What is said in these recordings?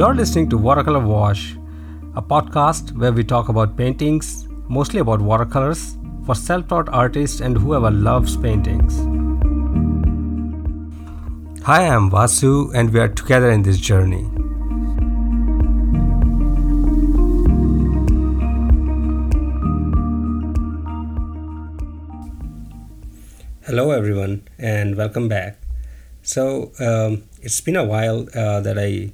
You're listening to Watercolor Wash, a podcast where we talk about paintings, mostly about watercolors, for self taught artists and whoever loves paintings. Hi, I'm Vasu, and we are together in this journey. Hello, everyone, and welcome back. So, um, it's been a while uh, that I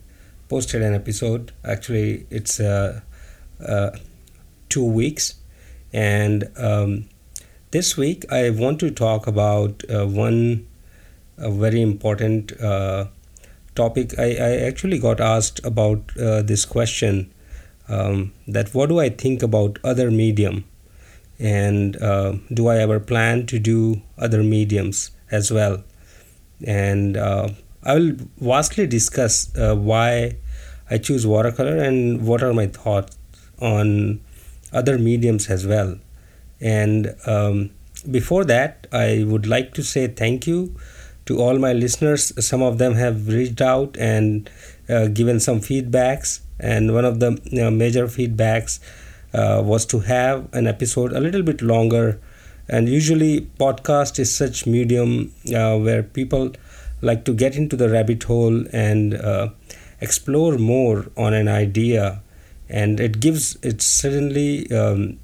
posted an episode. Actually, it's uh, uh, two weeks, and um, this week I want to talk about uh, one very important uh, topic. I, I actually got asked about uh, this question um, that what do I think about other medium, and uh, do I ever plan to do other mediums as well, and I will vastly discuss uh, why I choose watercolor and what are my thoughts on other mediums as well. And um, before that, I would like to say thank you to all my listeners. Some of them have reached out and uh, given some feedbacks, and one of the you know, major feedbacks uh, was to have an episode a little bit longer. And usually, podcast is such medium uh, where people like to get into the rabbit hole and uh, explore more on an idea. And it gives it's certainly um,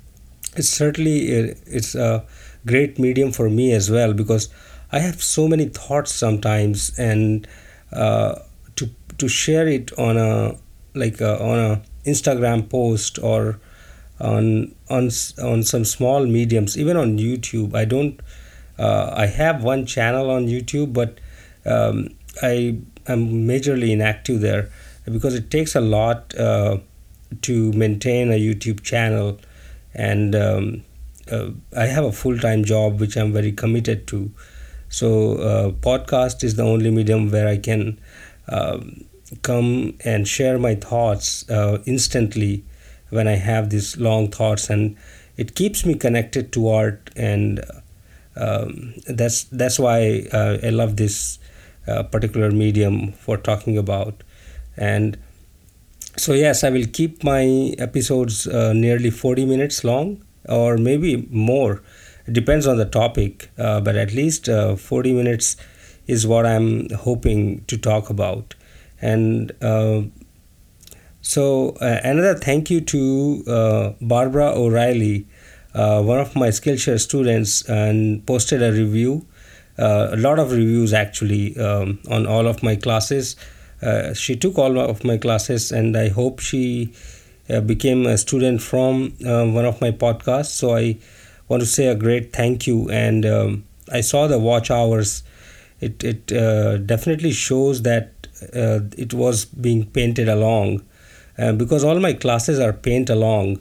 it's certainly uh, it's a great medium for me as well because I have so many thoughts sometimes and uh, to to share it on a like a, on a Instagram post or on on on some small mediums even on YouTube. I don't uh, I have one channel on YouTube but um, I am majorly inactive there because it takes a lot uh, to maintain a YouTube channel, and um, uh, I have a full time job which I'm very committed to. So, uh, podcast is the only medium where I can um, come and share my thoughts uh, instantly when I have these long thoughts, and it keeps me connected to art, and um, that's that's why uh, I love this uh, particular medium for talking about. And so yes i will keep my episodes uh, nearly 40 minutes long or maybe more. It depends on the topic uh, but at least uh, 40 minutes is what i'm hoping to talk about. And uh, so uh, another thank you to uh, barbara o'reilly one of my skillshare students and posted a review a lot of reviews actually um, on all of my classes uh, she took all of my classes, and I hope she uh, became a student from uh, one of my podcasts. So I want to say a great thank you. And um, I saw the watch hours. It it uh, definitely shows that uh, it was being painted along, because all my classes are paint along.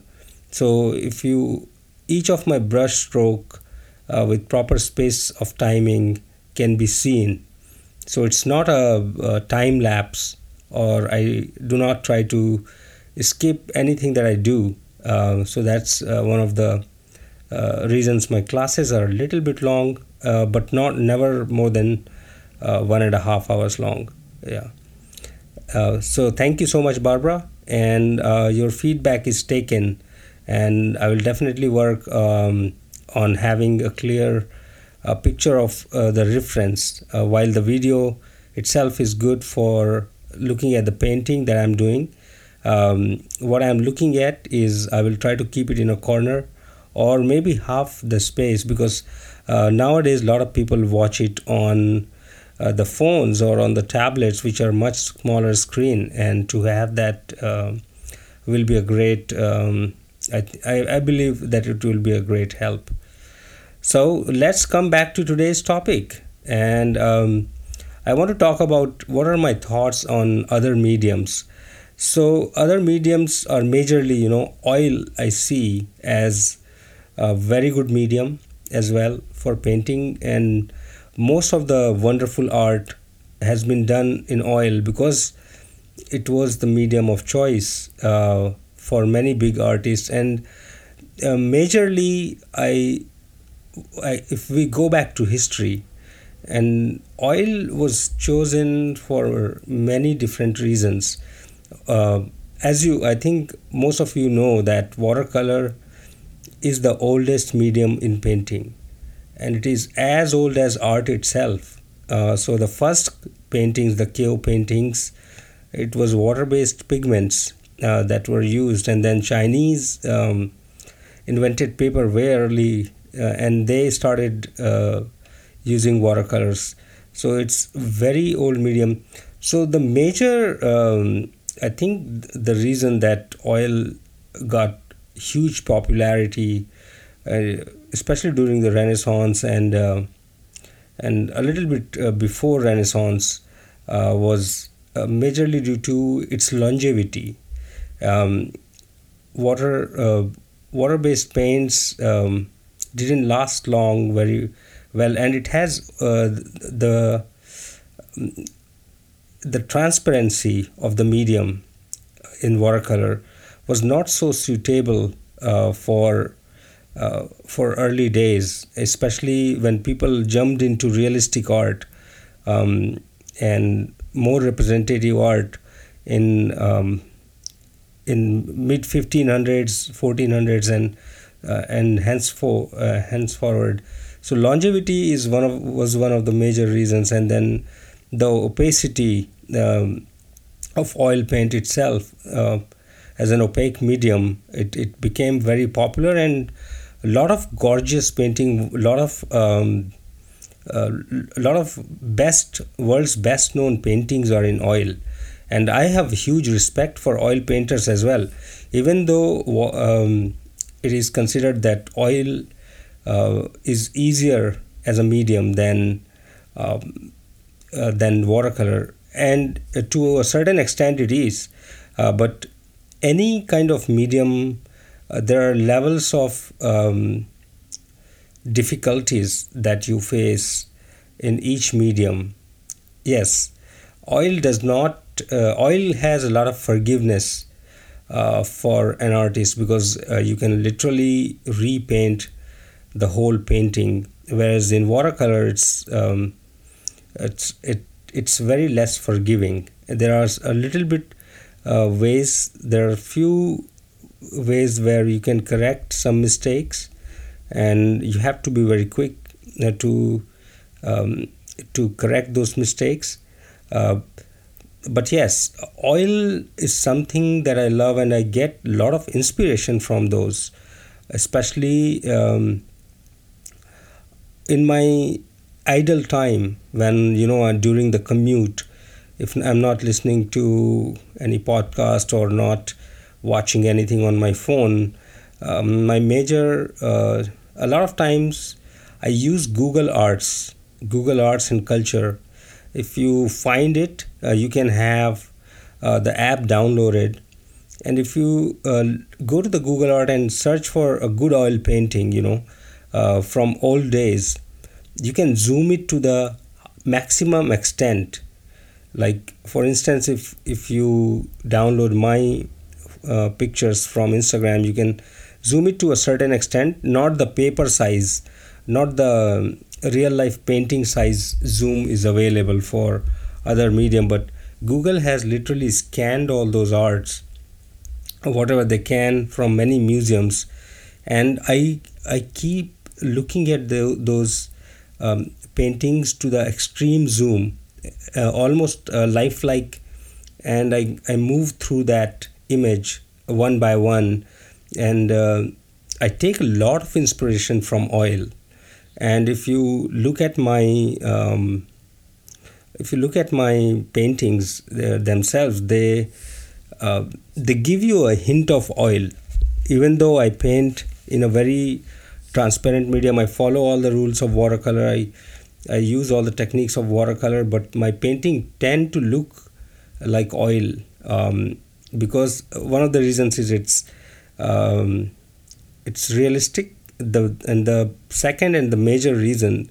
So if you each of my brush stroke with proper space of timing can be seen. So it's not a, a time lapse or i do not try to skip anything that i do. Uh, so that's uh, one of the uh, reasons my classes are a little bit long uh, but not never more than uh, one and a half hours long. Yeah. Uh, so thank you so much barbara and your feedback is taken and i will definitely work um, on having a clear a picture of uh, the reference uh, while the video itself is good for looking at the painting that I'm doing. Um, what I'm looking at is I will try to keep it in a corner or maybe half the space because uh, nowadays a lot of people watch it on uh, the phones or on the tablets which are much smaller screen and to have that uh, will be a great um, I, I, I believe that it will be a great help so let's come back to today's topic. And um, I want to talk about what are my thoughts on other mediums. So, other mediums are majorly, you know, oil I see as a very good medium as well for painting. And most of the wonderful art has been done in oil because it was the medium of choice uh, for many big artists. And uh, majorly, I if we go back to history, and oil was chosen for many different reasons. uh, as you, I think most of you know that watercolor is the oldest medium in painting, and it is as old as art itself. Uh, so the first paintings, the cave paintings, it was water-based pigments uh, that were used, and then Chinese um, invented paper very early, and they started uh, using watercolors. So it's very old medium. So the major, um, I think, the reason that oil got huge popularity, uh, especially during the Renaissance and uh, and a little bit uh, before Renaissance, uh, was uh, majorly due to its longevity. Um, water uh, water-based paints um, didn't last long very well, and it has the the transparency of the medium in watercolor was not so suitable uh, for uh, for early days, especially when people jumped into realistic art um, and more representative art in um, in mid 1500s, 1400s, and uh, and henceforth, uh, henceforward. So longevity is one of was one of the major reasons, and then the opacity um, of oil paint itself uh, as an opaque medium, it, it became very popular and a lot of gorgeous painting, a lot of um, uh, a lot of best world's best known paintings are in oil and i have huge respect for oil painters as well even though um, it is considered that oil uh, is easier as a medium than um, uh, than watercolor. And to a certain extent it is uh, but any kind of medium uh, there are levels of um, difficulties that you face in each medium. Yes oil does not uh, oil has a lot of forgiveness uh, for an artist because uh, you can literally repaint the whole painting. Whereas in watercolor it's um, it's it it's very less forgiving. There are a little bit uh, ways there are few ways where you can correct some mistakes and you have to be very quick uh, to um, to correct those mistakes. Uh, but yes oil is something that i love and i get a lot of inspiration from those especially um, in my idle time when you know during the commute if i'm not listening to any podcast or not watching anything on my phone um, my major uh, a lot of times i use google arts google arts and culture. If you find it uh, you can have uh, the app downloaded. And if you uh, go to the google art and search for a good oil painting you know uh, from old days you can zoom it to the maximum extent. Like for instance if if you download my uh, pictures from instagram you can zoom it to a certain extent not the paper size not the real life painting size zoom is available for other medium but google has literally scanned all those arts whatever they can from many museums. And i i keep looking at the, those um, paintings to the extreme zoom, uh, almost uh, lifelike, and I, I move through that image one by one, and uh, I take a lot of inspiration from oil. And if you look at my um, if you look at my paintings uh, themselves, they uh, they give you a hint of oil, even though I paint in a very transparent medium i follow all the rules of watercolor. I i use all the techniques of watercolor but my painting tend to look like oil um, because one of the reasons is it's um, it's realistic. The and the second and the major reason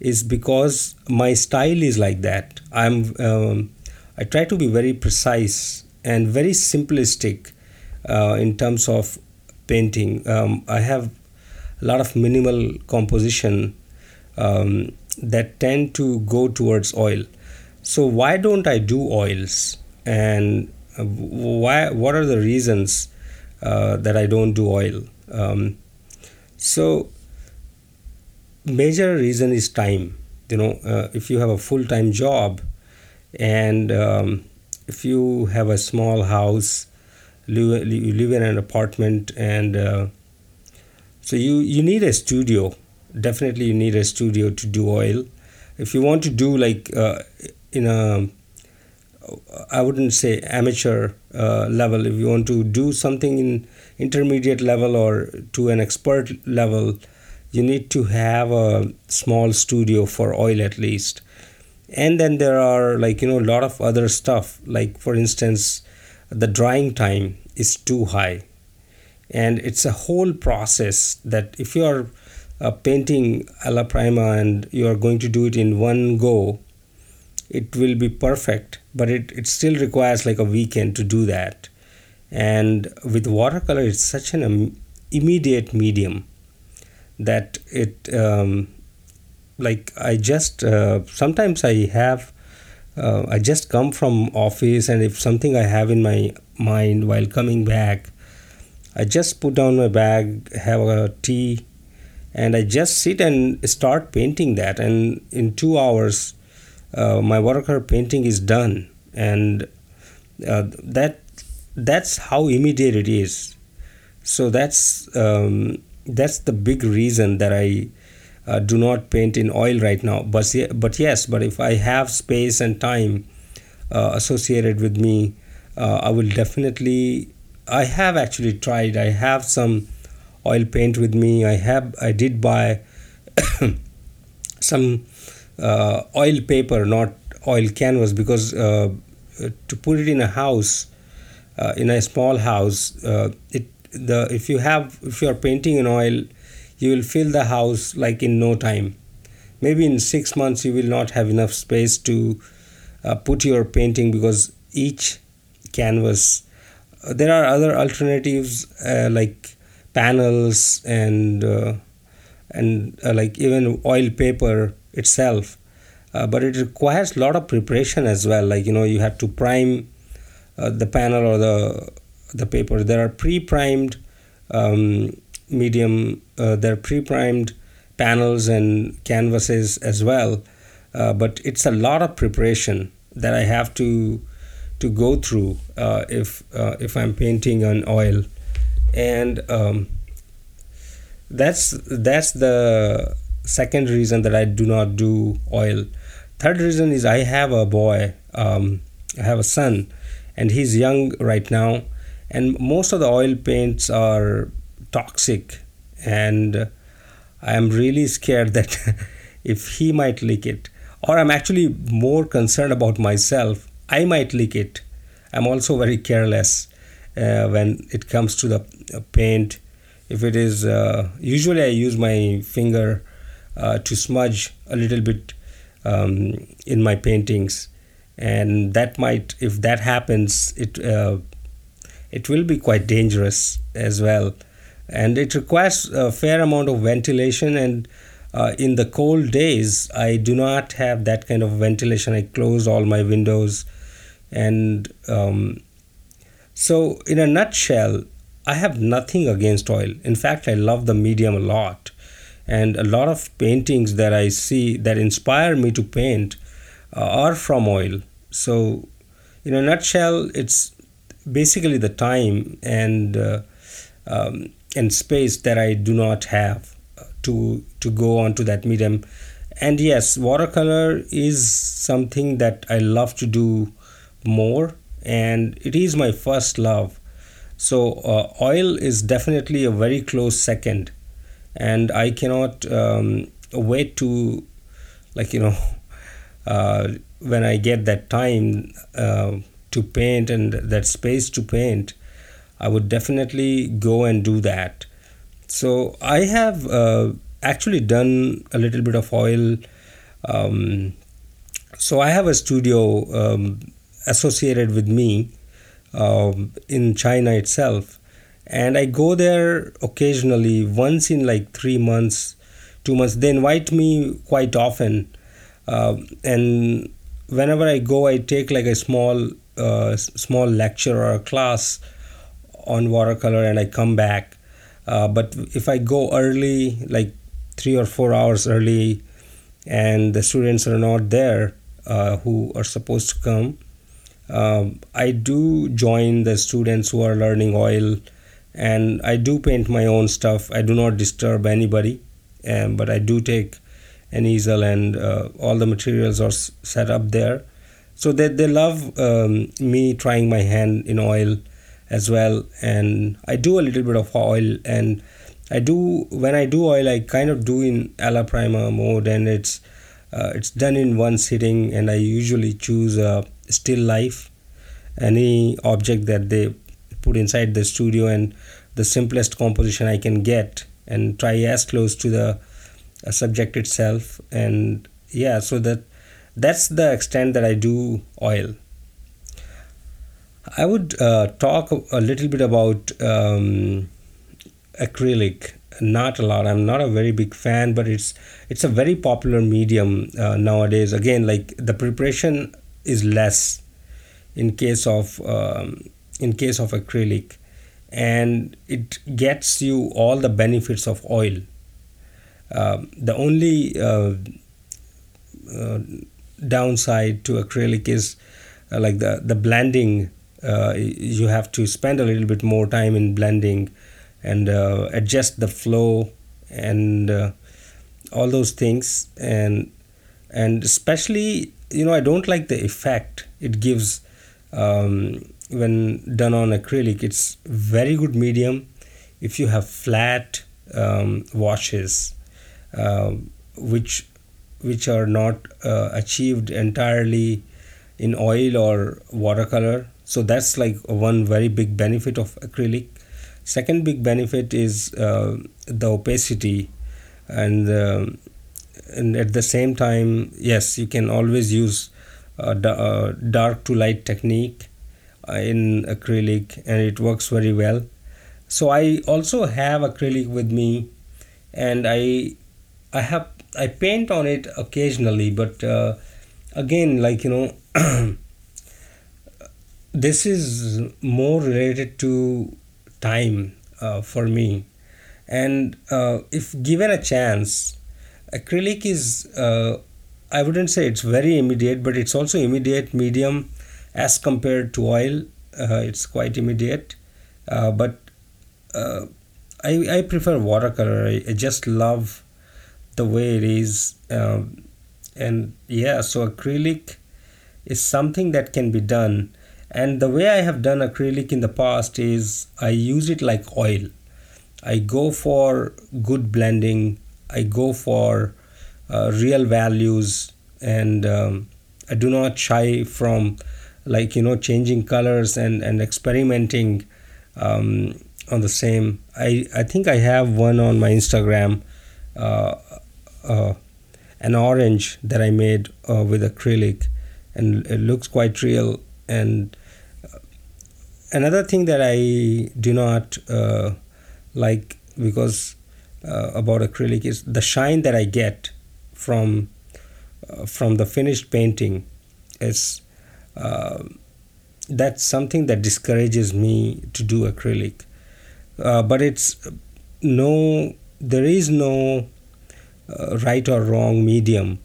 is because my style is like that i'm um, i try to be very precise and very simplistic uh, in terms of painting um, i have a lot of minimal composition um, that tend to go towards oil. So why don't I do oils? And uh, why what are the reasons uh, that I don't do oil um, so major reason is time. You know uh, if you have a full-time job and um, if you have a small house you live in an apartment and uh, so you you need a studio. Definitely you need a studio to do oil. If you want to do like uh, in a I wouldn't say amateur uh, level. If you want to do something in intermediate level or to an expert level, you need to have a small studio for oil at least. And then there are like you know a lot of other stuff. Like for instance, the drying time is too high, and it's a whole process that if you are uh, painting alla prima and you are going to do it in one go it will be perfect but it, it still requires like a weekend to do that and with watercolor it's such an um, immediate medium that it um, like i just uh, sometimes i have uh, i just come from office and if something i have in my mind while coming back i just put down my bag have a tea and i just sit and start painting that. And in two hours uh, my watercolor painting is done. And uh, that that's how immediate it is. So that's um, that's the big reason that I uh, do not paint in oil right now. But but yes but if I have space and time uh, associated with me uh, I will definitely I have actually tried. I have some oil paint with me. I have I did buy some uh, oil paper, not oil canvas, because uh, to put it in a house, uh, in a small house, uh, it the if you have if you are painting in oil, you will fill the house like in no time. Maybe in six months you will not have enough space to uh, put your painting because each canvas. Uh, there are other alternatives like panels and and like even oil paper itself uh, but it requires a lot of preparation as well like you know you have to prime uh, the panel or the the paper there are pre-primed um, medium uh, there are pre-primed panels and canvases as well. Uh, but it's a lot of preparation that I have to to go through uh, if uh, if I'm painting on oil. And um, that's that's the second reason that I do not do oil. Third reason is I have a boy, um, I have a son, and he's young right now, and most of the oil paints are toxic, and I am really scared that if he might leak it, or I'm actually more concerned about myself, I might leak it. I'm also very careless uh, when it comes to the uh, paint. If it is, uh, usually I use my finger uh, to smudge a little bit um, in my paintings and that might if that happens it uh, it will be quite dangerous as well. And it requires a fair amount of ventilation. And uh, in the cold days i do not have that kind of ventilation. I close all my windows. And um, so in a nutshell i have nothing against oil. In fact i love the medium a lot. And a lot of paintings that i see that inspire me to paint uh, are from oil. So in a nutshell it's basically the time and uh, um, and space that i do not have uh, to to go on to that medium. And yes watercolor is something that i love to do more and it is my first love. So uh, oil is definitely a very close second and I cannot um, wait to like you know uh, when I get that time uh, to paint and that space to paint I would definitely go and do that so I have uh, actually done a little bit of oil um, so I have a studio um, associated with me um, in China itself and I go there occasionally, once in like three months, two months. They invite me quite often, uh, and whenever I go, I take like a small a small lecture or a class on watercolor and I come back. Uh, but if I go early, like three or four hours early, and the students are not there uh, who are supposed to come, um, I do join the students who are learning oil and I do paint my own stuff. I do not disturb anybody, um, but I do take an easel and uh, all the materials are set up there. So they, they love um, me trying my hand in oil as well. And I do a little bit of oil. And I do when I do oil I kind of do in alla prima mode. And it's uh, it's done in one sitting. And I usually choose a still life. Any object that they put inside the studio and the simplest composition I can get and try as close to the uh, subject itself. And yeah so that that's the extent that I do oil. I would uh, talk a little bit about um, acrylic. Not a lot. I'm not a very big fan but it's it's a very popular medium uh, nowadays. Again like the preparation is less in case of um, in case of acrylic. And it gets you all the benefits of oil. Uh, the only uh, uh, downside to acrylic is uh, like the the blending uh, you have to spend a little bit more time in blending and uh, adjust the flow and all those things. And and especially you know i don't like the effect it gives um, when done on acrylic. It's very good medium if you have flat um, washes uh, which which are not uh, achieved entirely in oil or watercolor. So that's like one very big benefit of acrylic. Second big benefit is uh, the opacity. And uh, and at the same time yes you can always use uh, dark to light technique uh, in acrylic and it works very well. So i also have acrylic with me and i i have i paint on it occasionally but uh, again like you know this is more related to time uh, for me and uh, if given a chance acrylic is uh, I wouldn't say it's very immediate, but it's also immediate medium as compared to oil. Uh, it's quite immediate, uh, but I, I prefer watercolor. I, I, just love the way it is, um, and yeah, so acrylic is something that can be done. And the way I have done acrylic in the past is I use it like oil. I go for good blending. I go for uh, real values and um, I do not shy from like you know changing colors and and experimenting um, on the same I, I think I have one on my Instagram uh, uh, an orange that I made uh, with acrylic and it looks quite real. And uh, another thing that I do not uh, like because about acrylic is the shine that I get from uh, from the finished painting is uh, that's something that discourages me to do acrylic. Uh, but it's no there is no uh, right or wrong medium.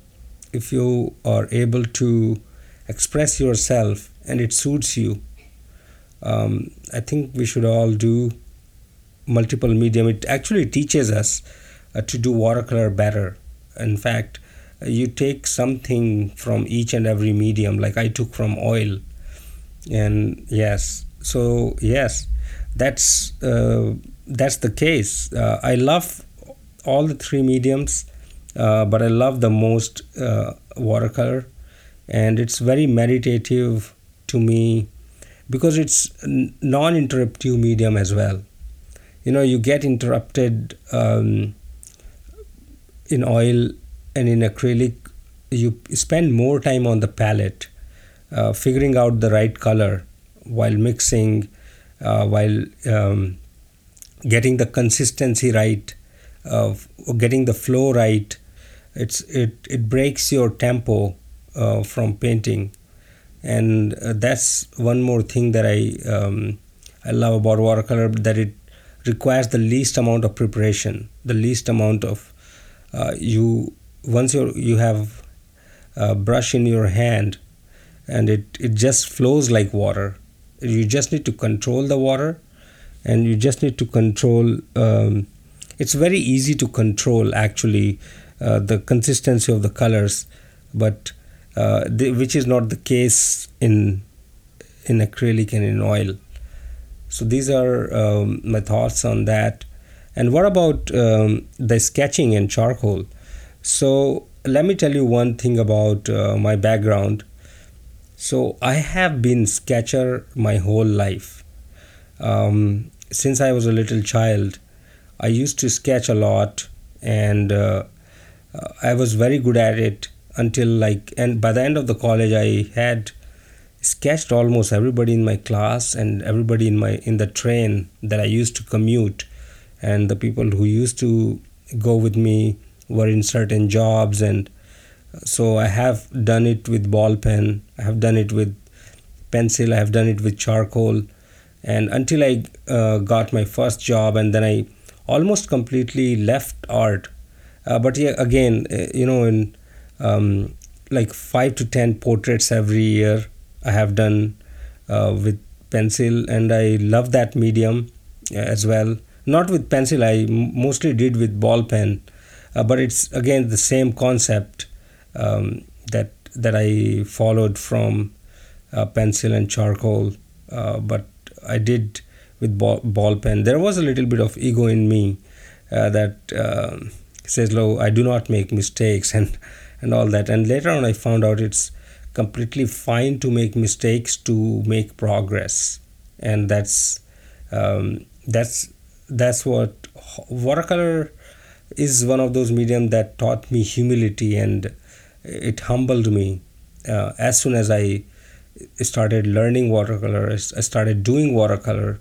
If you are able to express yourself and it suits you um, i think we should all do multiple medium. It actually teaches us uh, to do watercolor better. In fact you take something from each and every medium like i took from oil. And yes so yes that's uh, that's the case. Uh, i love all the three mediums uh, but i love the most uh, watercolor. And it's very meditative to me because it's non-interruptive medium as well. You know you get interrupted um, in oil and in acrylic you spend more time on the palette uh, figuring out the right color while mixing uh, while um, getting the consistency right uh, getting the flow right it's it it breaks your tempo uh, from painting and uh, that's one more thing that I um, I love about watercolor that it requires the least amount of preparation, the least amount of uh, you once you you have a brush in your hand and it, it just flows like water. You just need to control the water and you just need to control um, it's very easy to control actually uh, the consistency of the colors but uh, the, which is not the case in in acrylic and in oil. So these are um, my thoughts on that. And what about um, the sketching and charcoal? So let me tell you one thing about uh, my background. So i have been sketcher my whole life. Um, since i was a little child i used to sketch a lot and uh, i was very good at it until like and by the end of the college i had sketched almost everybody in my class and everybody in my in the train that i used to commute. And the people who used to go with me were in certain jobs. And so i have done it with ball pen i have done it with pencil i have done it with charcoal. And until i uh, got my first job and then i almost completely left art uh, but yeah again uh, you know in um, like five to ten portraits every year I have done uh, with pencil, and I love that medium uh, as well. Not with pencil, I mostly did with ball pen, uh, but it's again the same concept um, that that I followed from uh, pencil and charcoal, uh, but I did with ball, ball pen. There was a little bit of ego in me uh, that um, says, "Lo, I do not make mistakes," and and all that. And later on, I found out it's completely fine to make mistakes to make progress, and that's um, that's that's what watercolor is one of those medium that taught me humility and it humbled me uh, as soon as i started learning watercolor i started doing watercolor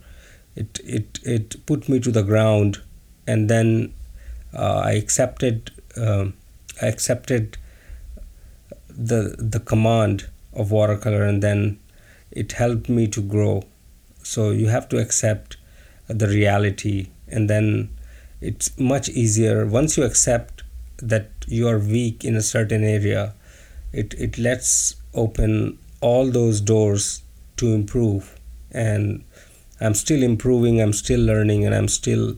it it it put me to the ground and then i accepted uh, i accepted the the command of watercolor and then it helped me to grow. So you have to accept the reality and then it's much easier. Once you accept that you are weak in a certain area it it lets open all those doors to improve. And i'm still improving i'm still learning and i'm still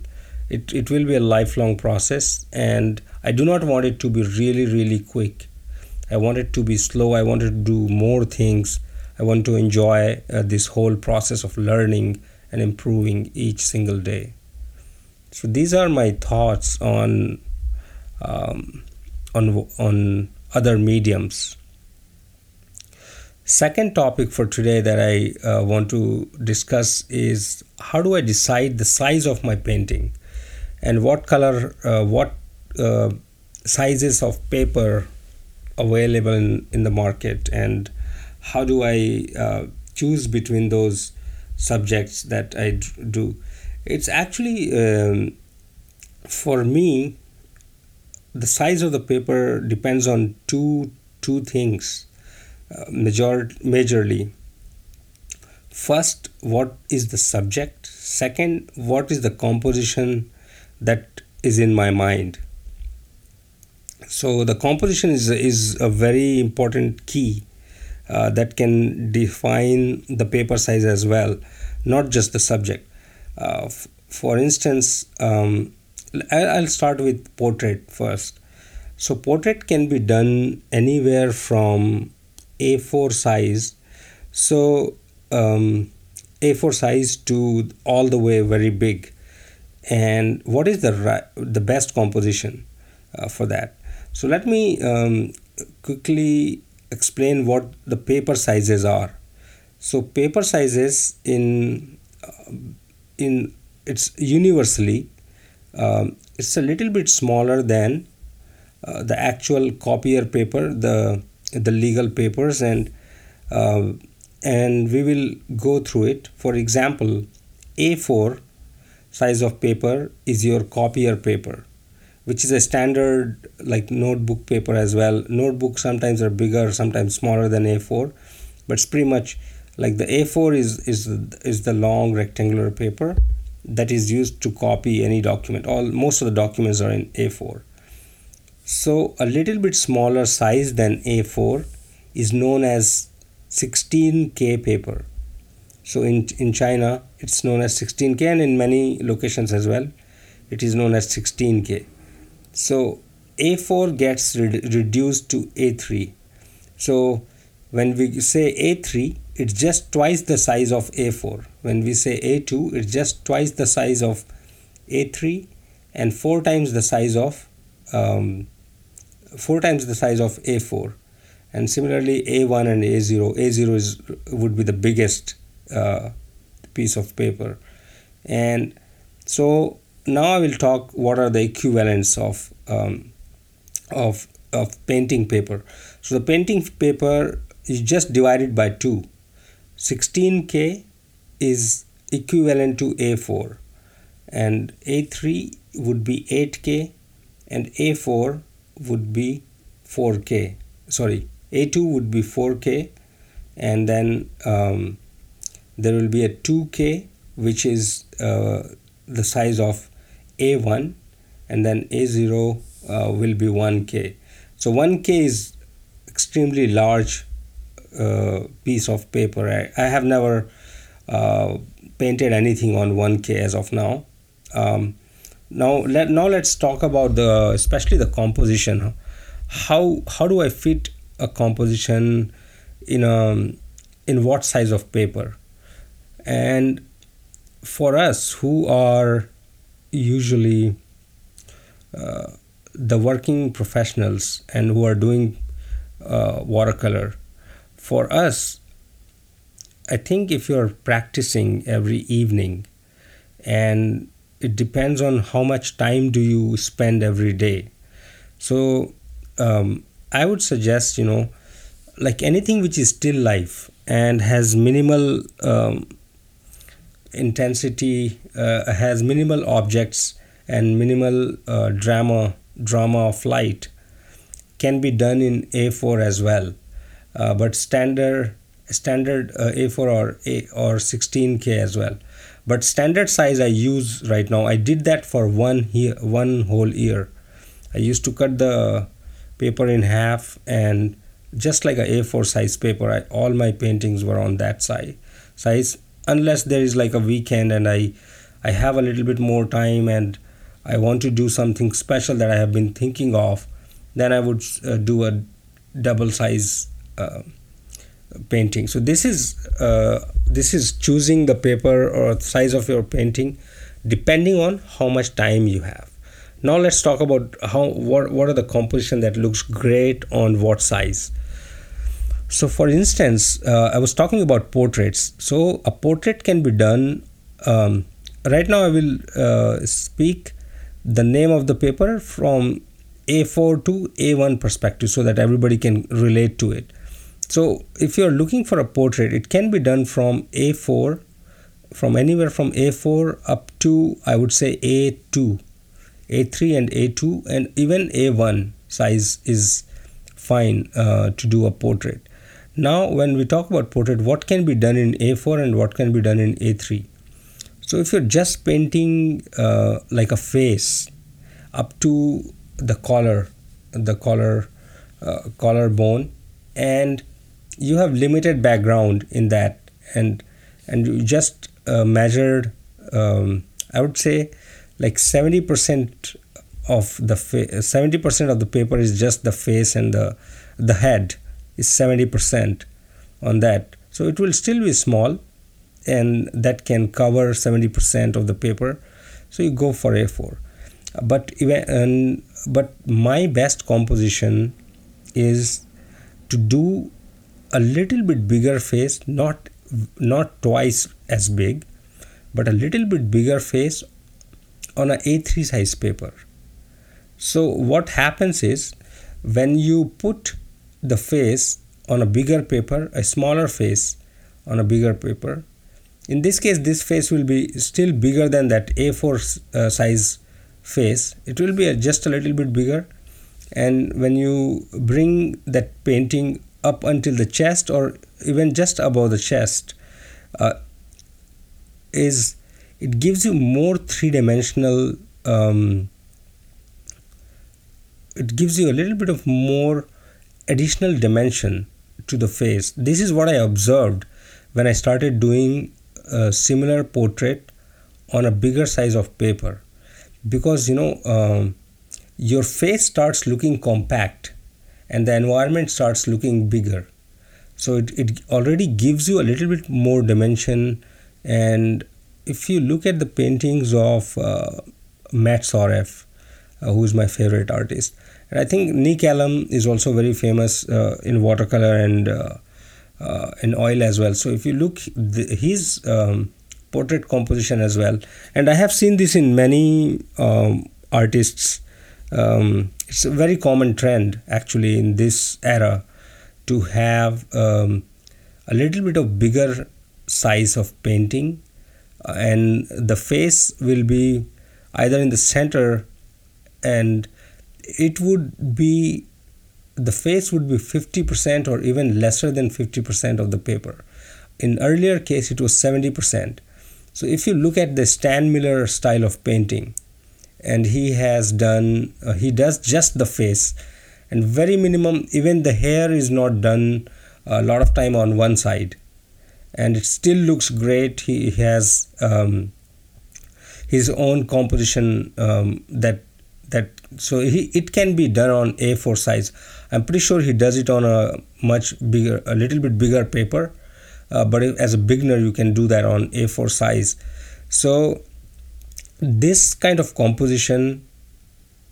it, it will be a lifelong process and i do not want it to be really really quick I want it to be slow. I want to do more things. I want to enjoy uh, this whole process of learning and improving each single day. So these are my thoughts on um, on on other mediums. Second topic for today that I uh, want to discuss is how do I decide the size of my painting, and what color, uh, what uh, sizes of paper available in, in the market? And how do I uh, choose between those subjects that I do. It's actually um, for me the size of the paper depends on two two things uh, major majorly. First what is the subject? Second what is the composition that is in my mind so the composition is is a very important key uh, that can define the paper size as well, not just the subject. Uh, f- for instance, um, I'll start with portrait first. So portrait can be done anywhere from A4 size, so um, A4 size to all the way very big. And what is the the best composition uh, for that? So let me um, quickly explain what the paper sizes are. So paper sizes in uh, in it's universally um, it's a little bit smaller than uh, the actual copier paper, the the legal papers, and uh, and we will go through it. For example, A4 size of paper is your copier paper which is a standard like notebook paper as well notebooks sometimes are bigger sometimes smaller than a4 but it's pretty much like the A4 is is is the long rectangular paper that is used to copy any document. All most of the documents are in A4. So a little bit smaller size than A4 is known as 16K paper. So in in China it's known as 16K and in many locations as well it is known as 16K. So A4 gets re- reduced to A3. So when we say A3 it's just twice the size of A4. When we say A2, it's just twice the size of A3 and four times the size of um, four times the size of A4. And similarly, A1 and A0. A0 is would be the biggest uh, piece of paper. And so now I will talk what are the equivalents of um, of of painting paper. So the painting paper is just divided by two 16K is equivalent to A4 and A3 would be 8K and A4 would be 4K. Sorry, A2 would be 4K and then um, there will be a 2K which is uh, the size of A1 and then A0 uh, will be 1K. So 1K is extremely large uh, piece of paper. I, I have never uh, painted anything on 1K as of now. Um, now let now let's talk about the especially the composition. How how do I fit a composition in a in what size of paper? And for us who are usually uh, the working professionals and who are doing uh, watercolor for us, I think if you're practicing every evening and it depends on how much time do you spend every day. So um, I would suggest, you know, like anything which is still life and has minimal um, intensity, uh, has minimal objects and minimal uh, drama drama of light can be done in A4 as well uh, but standard standard uh, A4 or A or 16K as well. But standard size I use right now. I did that for one year, one whole year. I used to cut the paper in half and just like a A4 size paper, I, all my paintings were on that size size unless there is like a weekend and I I have a little bit more time and I want to do something special that I have been thinking of, then I would uh, do a double size uh, painting. So this is uh, this is choosing the paper or size of your painting depending on how much time you have. Now let's talk about how what, what are the composition that looks great on what size so for instance uh, i was talking about portraits. So a portrait can be done um, right now i will uh, speak the name of the paper from a4 to a1 perspective so that everybody can relate to it. So if you're looking for a portrait, it can be done from A4, from anywhere from A4 up to I would say A2, A3 and A2, and even A1 size is fine uh, to do a portrait. Now, when we talk about portrait, what can be done in A4 and what can be done in A3? So, if you're just painting uh, like a face up to the collar, the collar, uh, collarbone, and you have limited background in that and and you just uh, measured um, i would say like 70% of the fa- 70% of the paper is just the face and the the head is 70% on that. So it will still be small and that can cover 70% of the paper. So you go for a4 but even but my best composition is to do a little bit bigger face not not twice as big but a little bit bigger face on a A3 size paper. So what happens is when you put the face on a bigger paper a smaller face on a bigger paper. In this case this face will be still bigger than that A4 uh, size face. It will be just a little bit bigger. And when you bring that painting up until the chest or even just above the chest uh, is it gives you more three-dimensional um, it gives you a little bit of more additional dimension to the face. This is what i observed when i started doing a similar portrait on a bigger size of paper. Because you know um, your face starts looking compact and the environment starts looking bigger. So it, it already gives you a little bit more dimension. And if you look at the paintings of uh, Matt Soreff, uh, who is my favorite artist, and I think Nick Allam is also very famous uh, in watercolor and uh, uh, in oil as well. So if you look the, his um, portrait composition as well, and I have seen this in many um, artists. Um, it's a very common trend actually in this era to have um, a little bit of bigger size of painting and the face will be either in the center and it would be the face would be 50% or even lesser than 50% of the paper. In earlier case it was 70% so if you look at the stan miller style of painting and he has done uh, he does just the face and very minimum even the hair is not done a lot of time on one side and it still looks great. He has um, his own composition um, that that so he, it can be done on a4 size. I'm pretty sure he does it on a much bigger a little bit bigger paper uh, but as a beginner you can do that on a4 size. So this kind of composition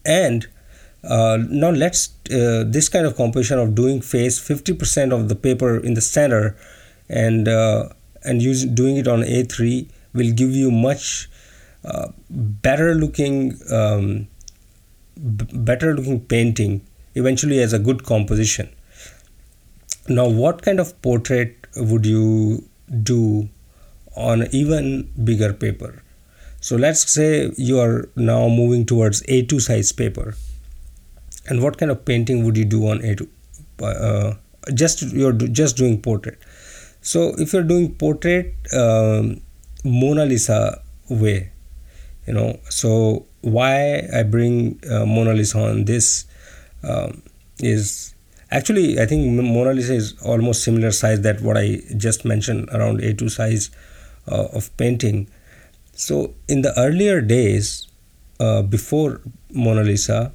and uh, now let's uh, this kind of composition of doing face 50% of the paper in the center and uh, and use doing it on A3 will give you much uh, better looking um, better looking painting eventually as a good composition. Now what kind of portrait would you do on even bigger paper? So let's say you are now moving towards A2 size paper. And what kind of painting would you do on A2 uh, just you're just doing portrait? So if you're doing portrait um, Mona Lisa way, you know, so why I bring uh, Mona Lisa on this um, is actually I think Mona Lisa is almost similar size that what I just mentioned around A2 size uh, of painting. So in the earlier days uh, before Mona Lisa,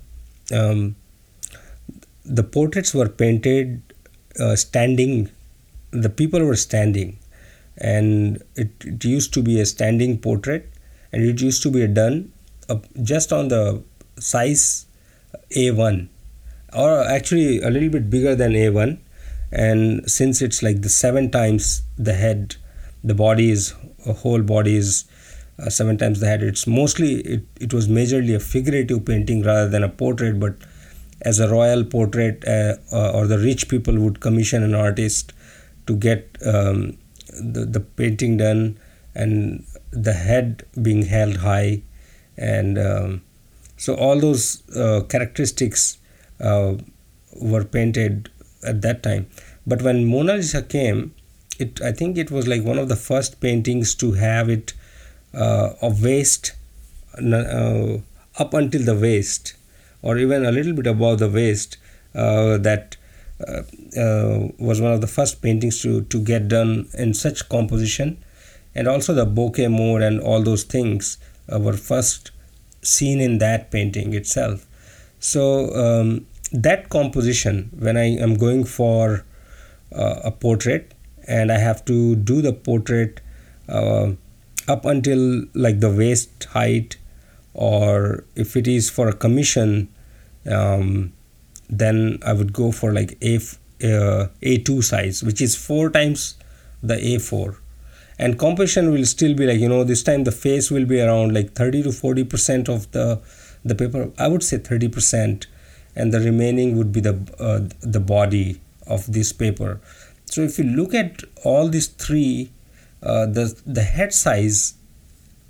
um, the portraits were painted uh, standing the people were standing and it, it used to be a standing portrait and it used to be done uh, just on the size A1 or actually a little bit bigger than A1 and since it's like the seven times the head the body is a whole body is uh, seven times the head it's mostly it, it was majorly a figurative painting rather than a portrait but as a royal portrait uh, uh or the rich people would commission an artist to get um, the, the painting done and the head being held high and um, so all those uh, characteristics uh, were painted at that time. But when mona lisa came it i think it was like one of the first paintings to have it uh, waist uh, up until the waist or even a little bit above the waist uh, that uh, uh, was one of the first paintings to, to get done in such composition. And also the bokeh mode and all those things were first seen in that painting itself so um, that composition when i am going for uh, a portrait and i have to do the portrait uh, up until like the waist height or if it is for a commission um, then I would go for like A uh, A2 size, which is four times the A4. And composition will still be like you know this time the face will be around like 30 to 40 percent of the the paper. I would say 30 percent, and the remaining would be the uh, the body of this paper. So if you look at all these three, uh, the the head size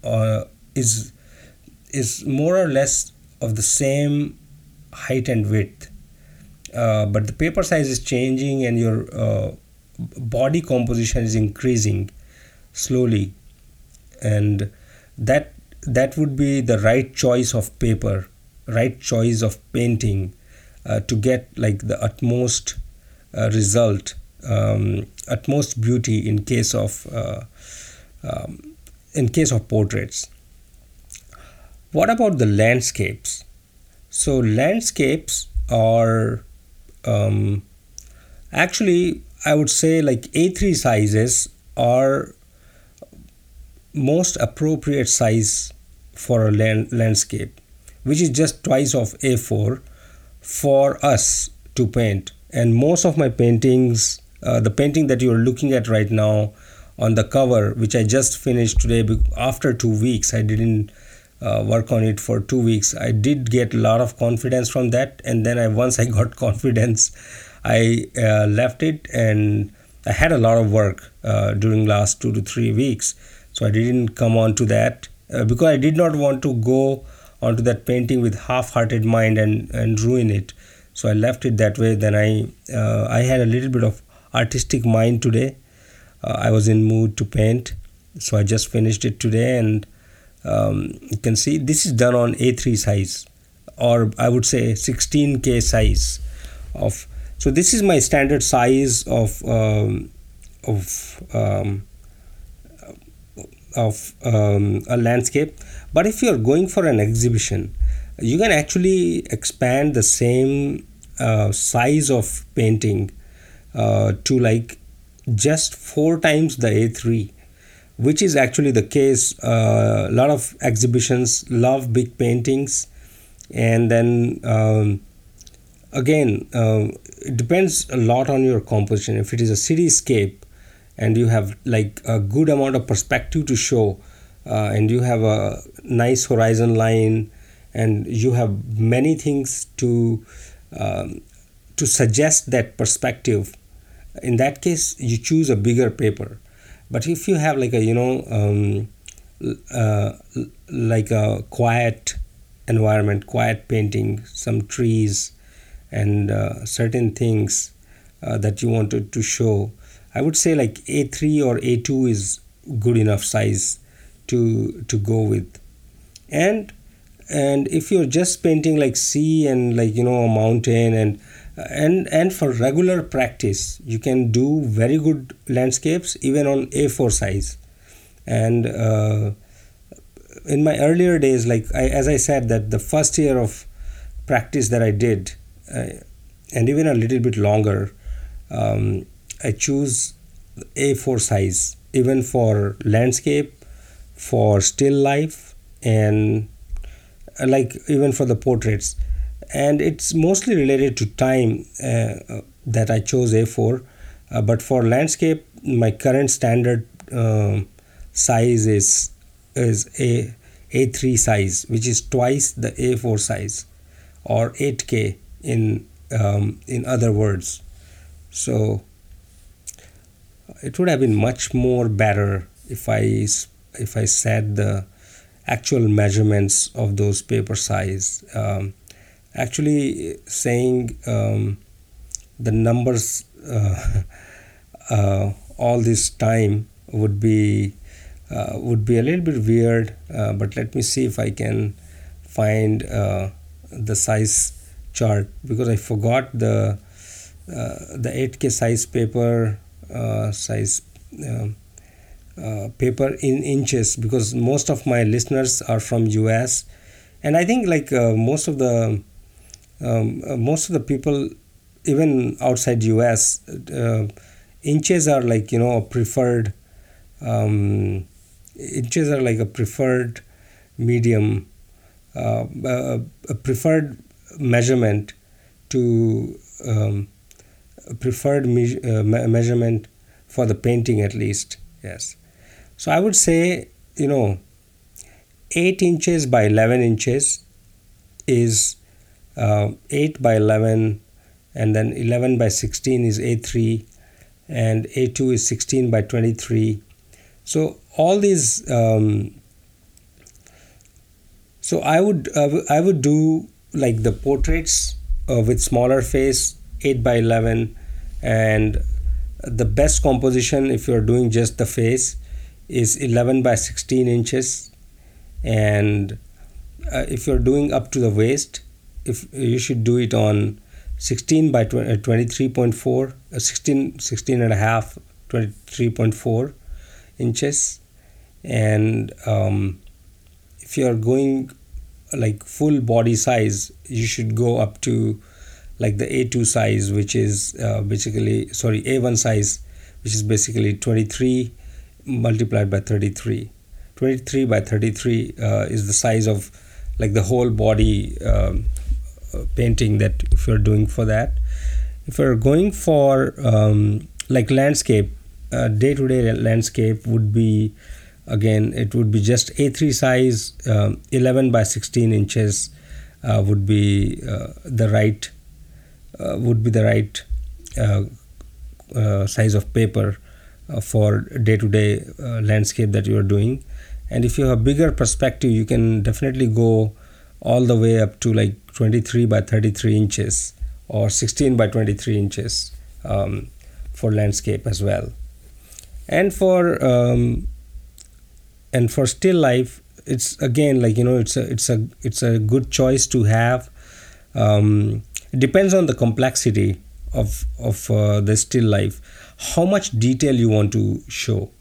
uh, is is more or less of the same height and width uh, but the paper size is changing and your uh, body composition is increasing slowly. And that that would be the right choice of paper right choice of painting uh, to get like the utmost uh, result um, utmost beauty in case of uh, um, in case of portraits. What about the landscapes? So landscapes are um, actually i would say like a3 sizes are most appropriate size for a land, landscape which is just twice of a4 for us to paint. And most of my paintings uh, the painting that you're looking at right now on the cover which i just finished today after two weeks i didn't uh, work on it for two weeks. I did get a lot of confidence from that. And then i once i got confidence i uh, left it. And i had a lot of work uh, during last two to three weeks so i didn't come on to that uh, because i did not want to go onto that painting with half-hearted mind and and ruin it. So i left it that way. Then i uh, i had a little bit of artistic mind today. Uh, i was in mood to paint. So i just finished it today and um, you can see this is done on A3 size or I would say 16k size of so this is my standard size of um, of um, of um, a landscape but if you're going for an exhibition you can actually expand the same uh, size of painting uh, to like just four times the A3 which is actually the case. Uh, a lot of exhibitions love big paintings, and then um, again, uh, it depends a lot on your composition. If it is a cityscape, and you have like a good amount of perspective to show, uh, and you have a nice horizon line, and you have many things to um, to suggest that perspective. In that case, you choose a bigger paper but if you have like a you know um, uh, like a quiet environment quiet painting some trees and uh, certain things uh, that you wanted to show i would say like a3 or a2 is good enough size to to go with. And and if you're just painting like sea and like you know a mountain and and and for regular practice you can do very good landscapes even on a4 size. And uh, in my earlier days like I, as i said that the first year of practice that i did uh, and even a little bit longer um, i choose a4 size even for landscape for still life and uh, like even for the portraits and it's mostly related to time uh, that I chose A4. Uh, but for landscape, my current standard uh, size is is a A3 size, which is twice the A4 size, or 8K in um, in other words. So it would have been much more better if I if I said the actual measurements of those paper size. Um, actually saying um, the numbers uh, uh, all this time would be uh, would be a little bit weird uh, but let me see if I can find uh, the size chart because I forgot the uh, the 8k size paper size um, paper in inches because most of my listeners are from US and I think like most of the um, uh, most of the people even outside us uh, inches are like you know a preferred um, inches are like a preferred medium uh, a, a, preferred measurement to um, preferred me- uh, measurement for the painting at least yes. So i would say you know 8 inches by 11 inches is uh, 8 by 11 and then 11 by 16 is A3 and A2 is 16 by 23 so all these um, so I would uh, I would do like the portraits uh, with smaller face 8 by 11 and the best composition if you're doing just the face is 11 by 16 inches. And uh, if you're doing up to the waist if you should do it on 16 by 20, uh, 23.4 uh, 16 16 and a half 23.4 inches. And um, if you are going like full body size you should go up to like the A2 size which is uh, basically sorry A1 size which is basically 23 multiplied by 33 23 by 33 uh, is the size of like the whole body um, uh, painting that if you're doing for that. If you're going for um, like landscape day to day landscape would be again it would be just a3 size um, 11 by 16 inches uh, would be uh, the right would be the right uh, uh, size of paper uh, for day-to-day landscape that you are doing. And if you have a bigger perspective you can definitely go all the way up to like 23 by 33 inches or 16 by 23 inches um, for landscape as well. And for um, and for still life it's again like you know it's a it's a it's a good choice to have um, it depends on the complexity of of uh, the still life how much detail you want to show.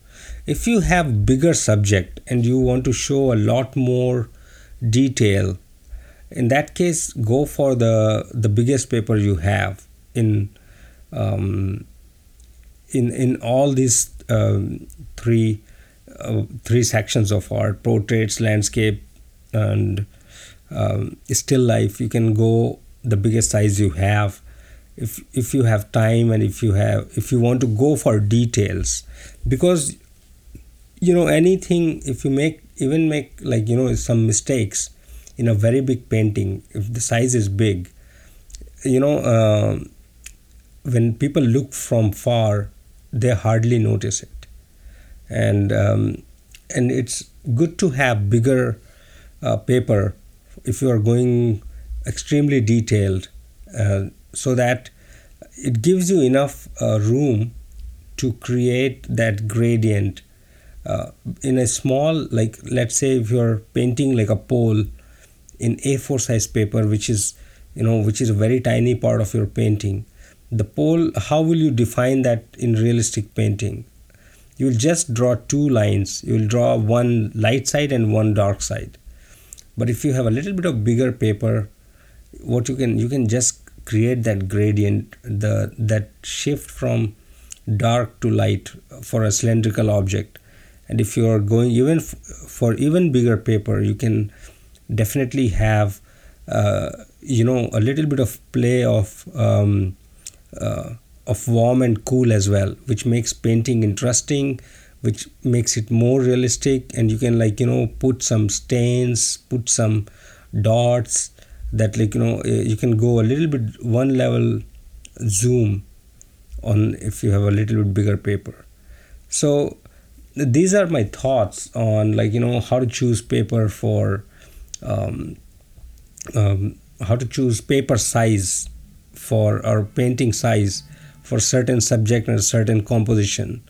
If you have bigger subject and you want to show a lot more detail in that case go for the the biggest paper you have in um, in in all these um, three uh, three sections of art portraits landscape and um, still life you can go the biggest size you have. If if you have time and if you have if you want to go for details. Because you know anything if you make even make like you know some mistakes in a very big painting if the size is big you know uh, when people look from far they hardly notice it. And um, and it's good to have bigger uh, paper if you are going extremely detailed uh, so that it gives you enough uh, room to create that gradient uh, in a small like let's say if you're painting like a pole in a4 size paper which is you know which is a very tiny part of your painting the pole how will you define that in realistic painting? You will just draw two lines. You will draw one light side and one dark side. But if you have a little bit of bigger paper what you can you can just create that gradient the that shift from dark to light for a cylindrical object. And if you are going even f- for even bigger paper you can definitely have uh, you know a little bit of play of um, uh, of warm and cool as well which makes painting interesting which makes it more realistic. And you can like you know put some stains put some dots that like you know eh, you can go a little bit one level zoom on if you have a little bit bigger paper. So these are my thoughts on like you know how to choose paper for um, um, how to choose paper size for or painting size for certain subject and certain composition.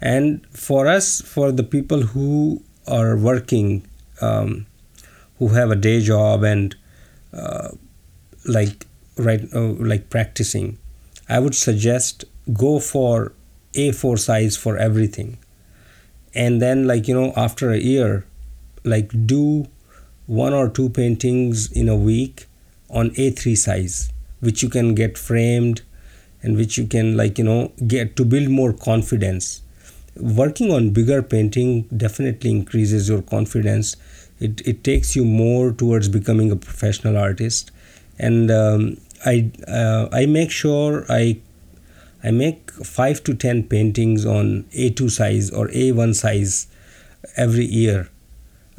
And for us for the people who are working um, who have a day job and uh, like right uh, like practicing i would suggest go for a4 size for everything. And then like you know after a year like do one or two paintings in a week on a3 size which you can get framed and which you can like you know get to build more confidence. Working on bigger painting definitely increases your confidence it, it takes you more towards becoming a professional artist. And um, I uh, I make sure I I make 5 to 10 paintings on A2 size or A1 size every year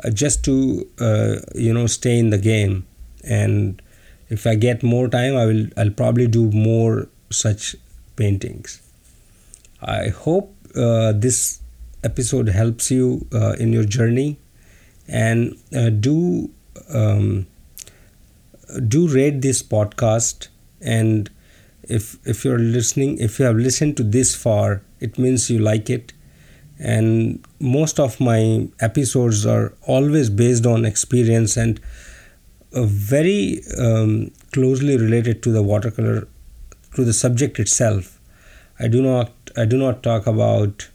uh, just to uh, you know stay in the game. And if I get more time I will I'll probably do more such paintings. I hope uh, this episode helps you uh, in your journey and uh, do um, do rate this podcast. And if if you're listening if you have listened to this far it means you like it. And most of my episodes are always based on experience and very um, closely related to the watercolor to the subject itself. I do not i do not talk about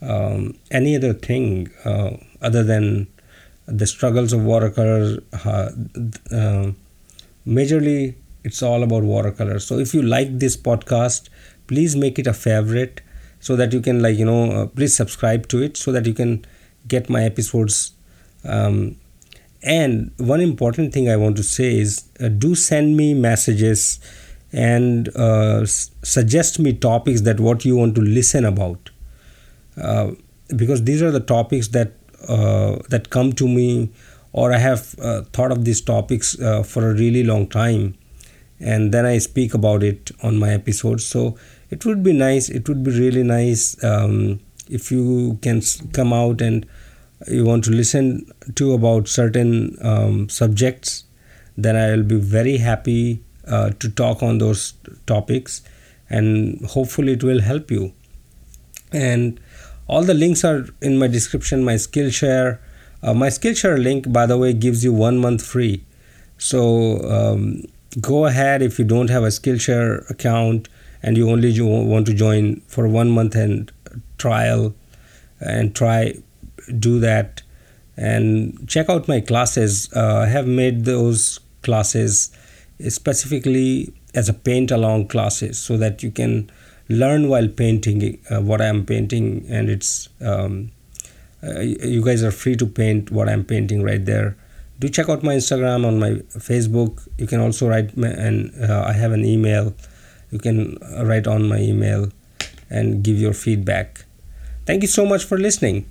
um, any other thing uh, other than the struggles of watercolor uh, uh, majorly it's all about watercolor so if you like this podcast please make it a favorite so that you can like you know uh, please subscribe to it so that you can get my episodes. Um, and one important thing i want to say is uh, do send me messages and uh, s- suggest me topics that what you want to listen about. Uh, because these are the topics that that come to me or i have uh, thought of these topics uh, for a really long time and then i speak about it on my episodes. So it would be nice it would be really nice um, if you can come out and you want to listen to about certain um, subjects then i will be very happy uh, to talk on those topics and hopefully it will help you. And all the links are in my description my skillshare. Uh, my skillshare link by the way gives you one month free. So um, go ahead if you don't have a skillshare account and you only want to join for one month and trial and try do that. And check out my classes. Uh, i have made those classes specifically as a paint along classes so that you can learn while painting uh, what i'm painting and it's um, uh, you guys are free to paint what i'm painting right there. Do check out my instagram on my facebook. You can also write and uh, i have an email. You can write on my email and give your feedback. Thank you so much for listening